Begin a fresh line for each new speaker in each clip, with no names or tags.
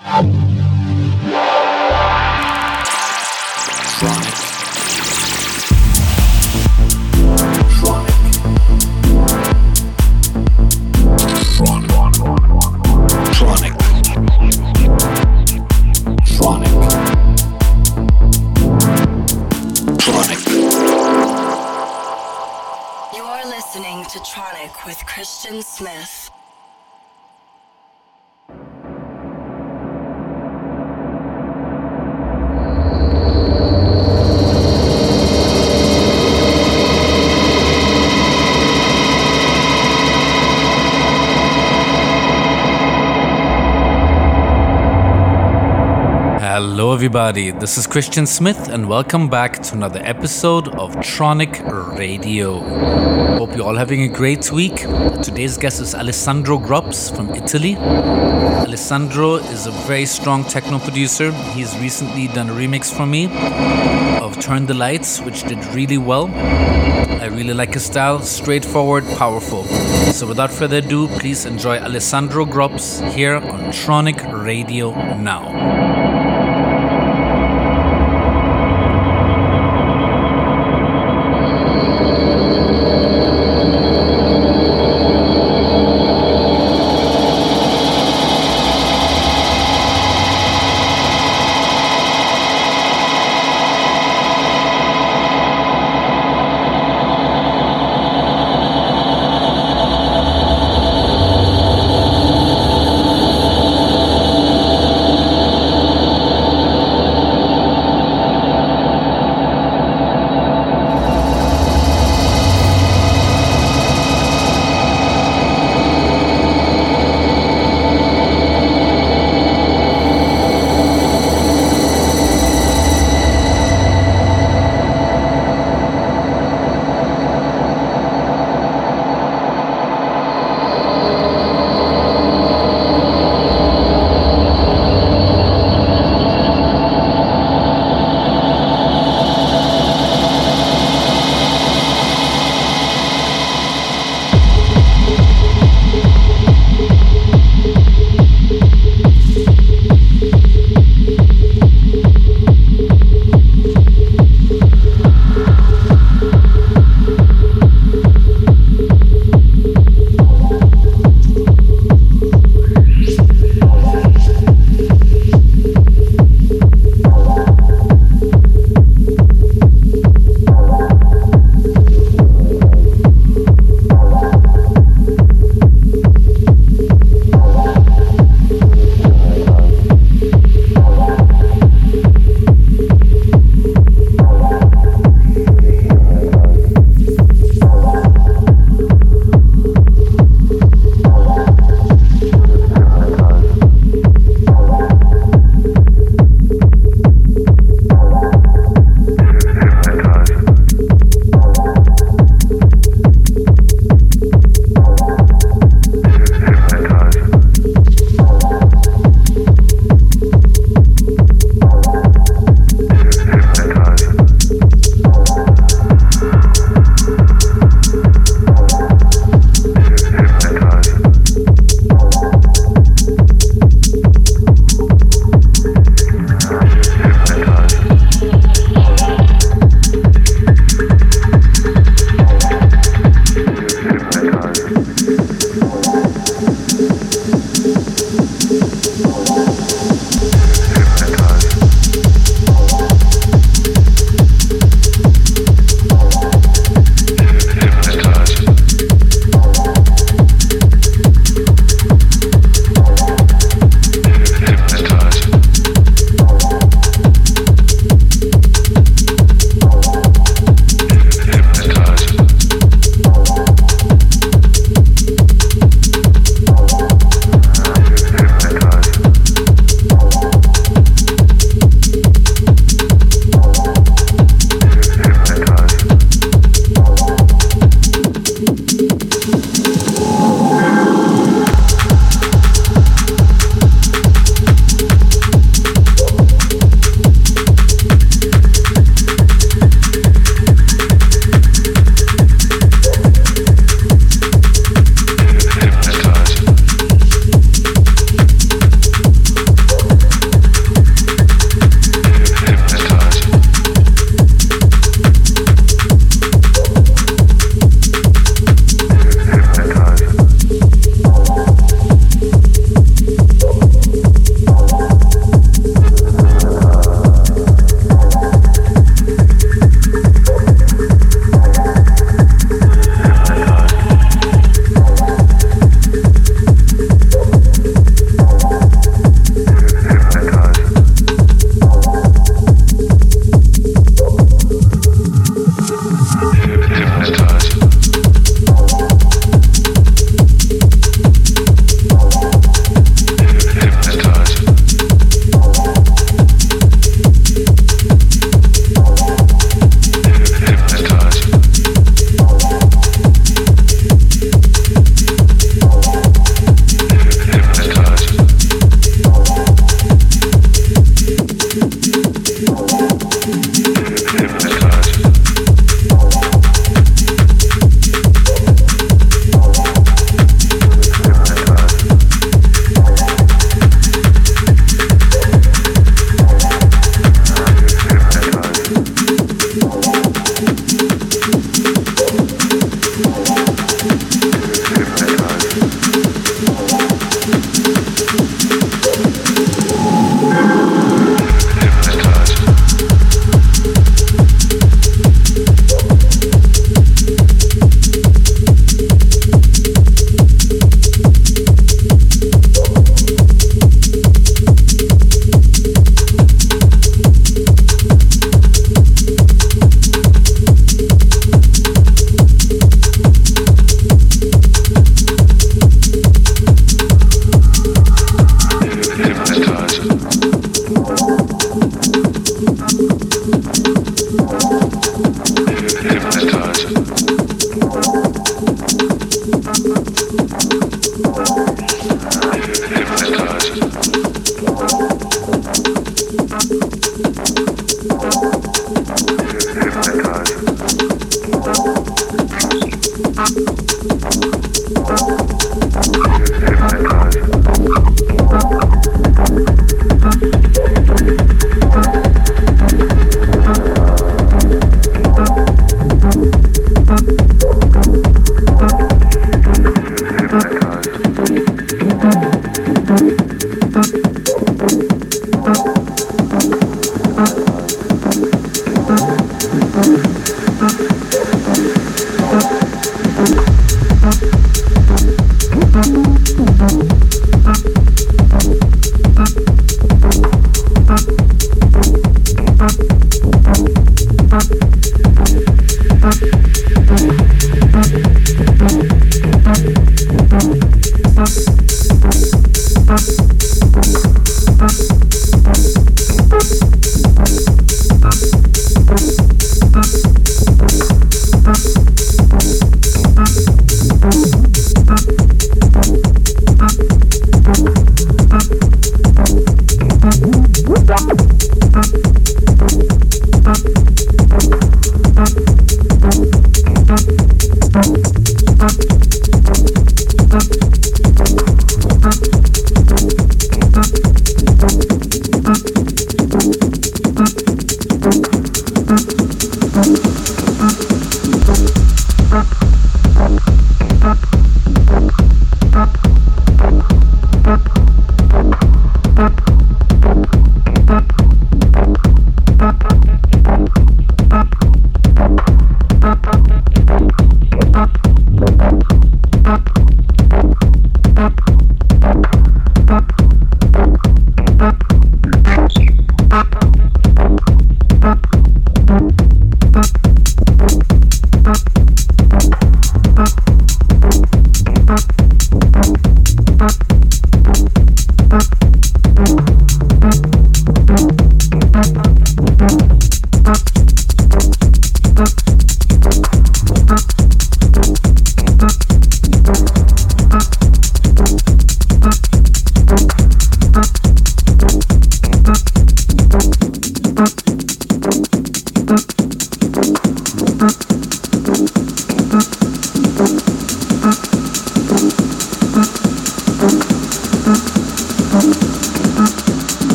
Tronic.
Everybody. This is Christian Smith, and welcome back to another episode of Tronic Radio. Hope you're all having a great week. Today's guest is Alessandro Grops from Italy. Alessandro is a very strong techno producer. He's recently done a remix for me of Turn the Lights, which did really well. I really like his style, straightforward, powerful. So without further ado, please enjoy Alessandro Grops here on Tronic Radio now.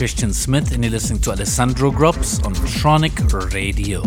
Christian Smith, and you're listening to Alessandro Grops on Tronic Radio.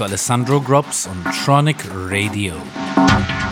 Alessandro Grops on Tronic Radio.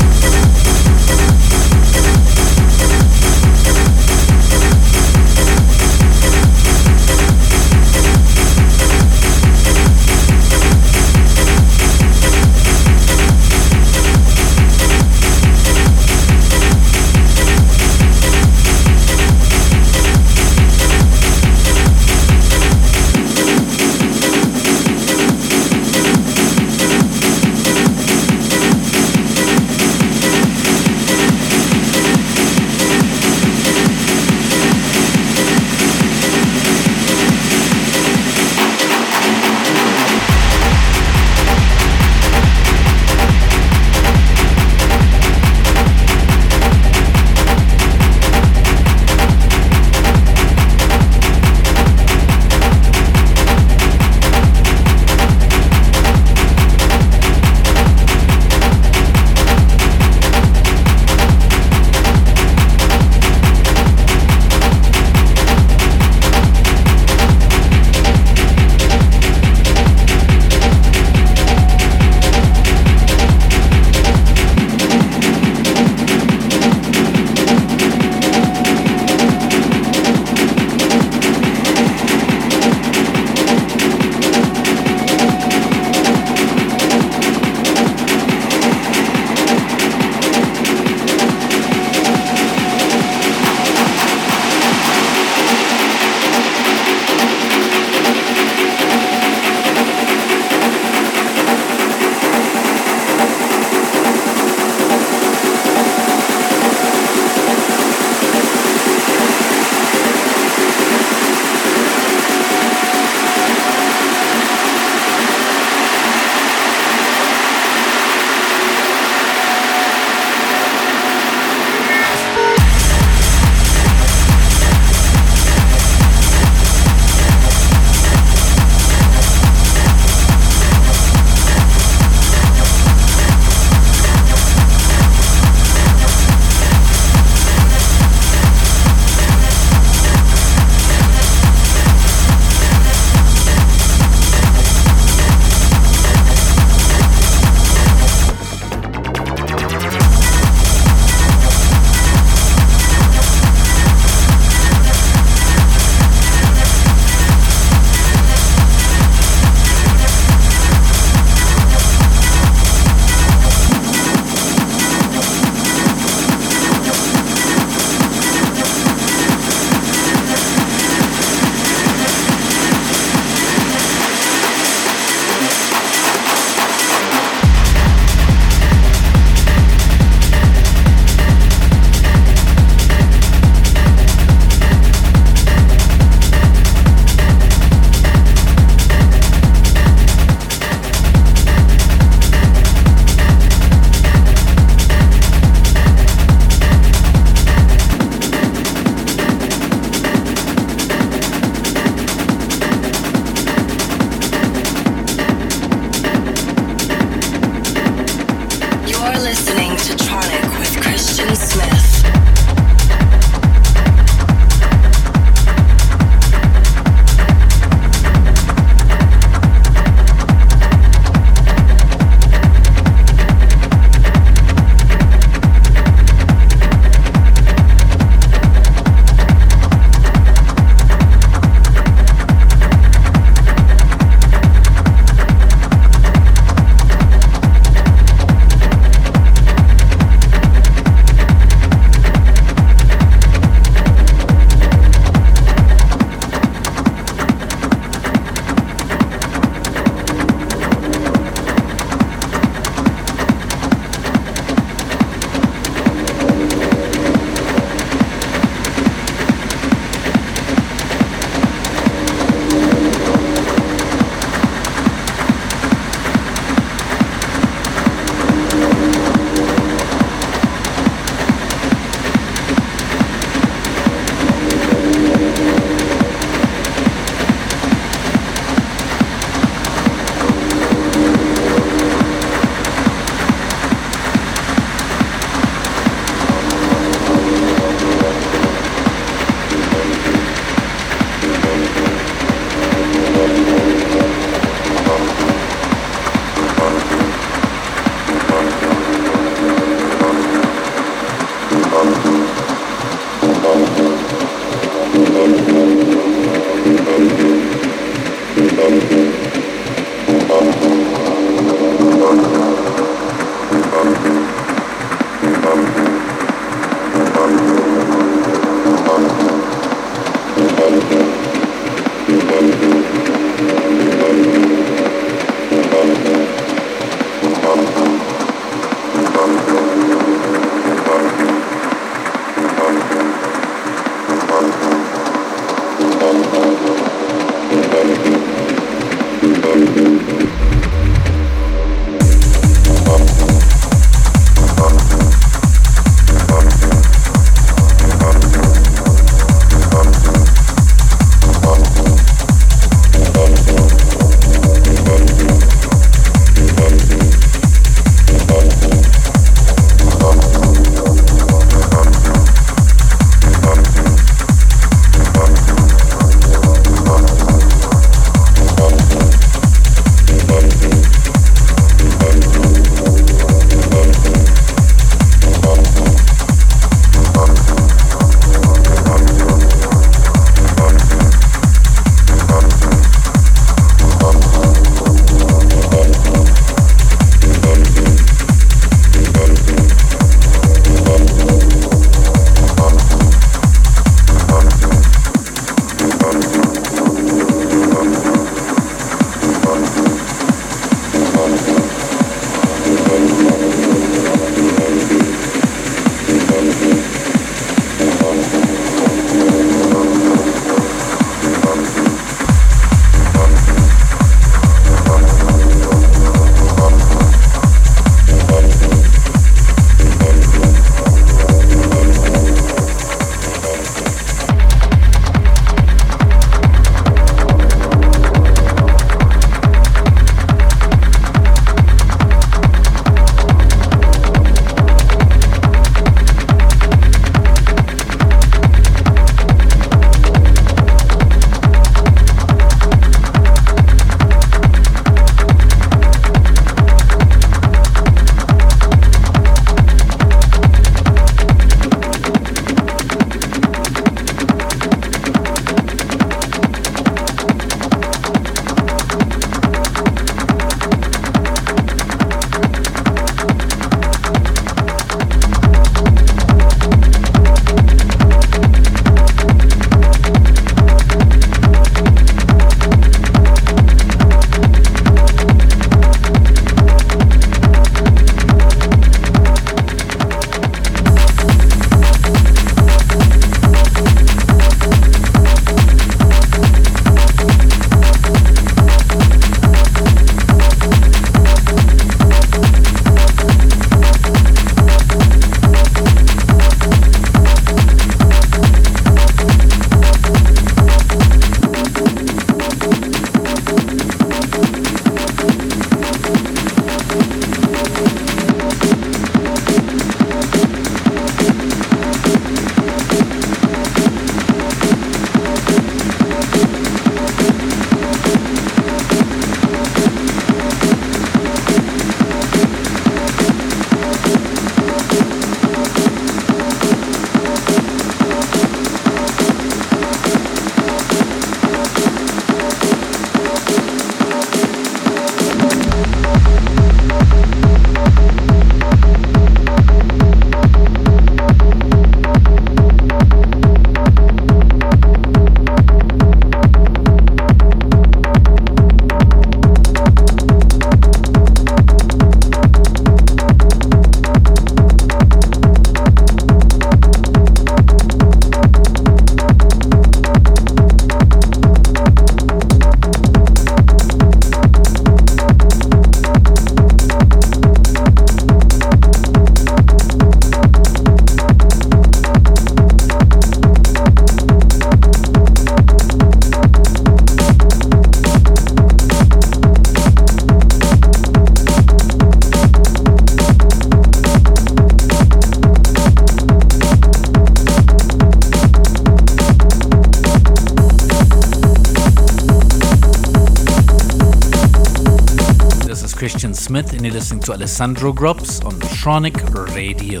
Smith, listening to Alessandro Grops on Tronic Radio.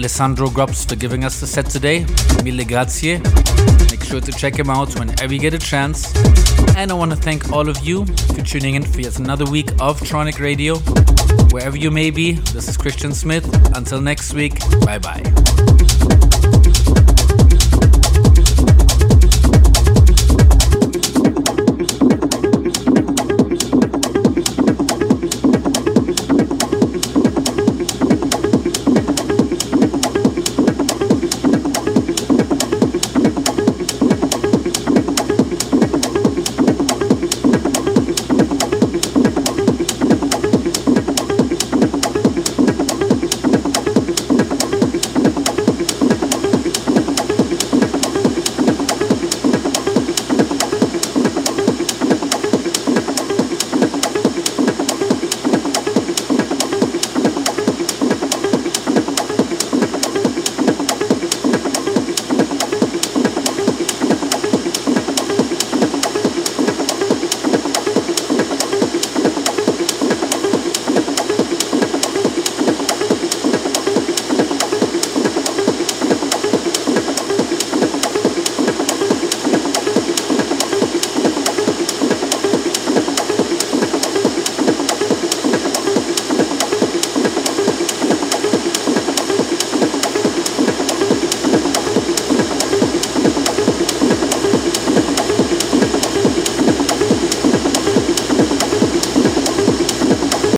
Alessandro Grops for giving us the set today. Mille grazie. Make sure to check him out whenever you get a chance. And I want to thank all of you for tuning in for yet another week of Tronic Radio. Wherever you may be, this is Christian Smith. Until next week, bye bye.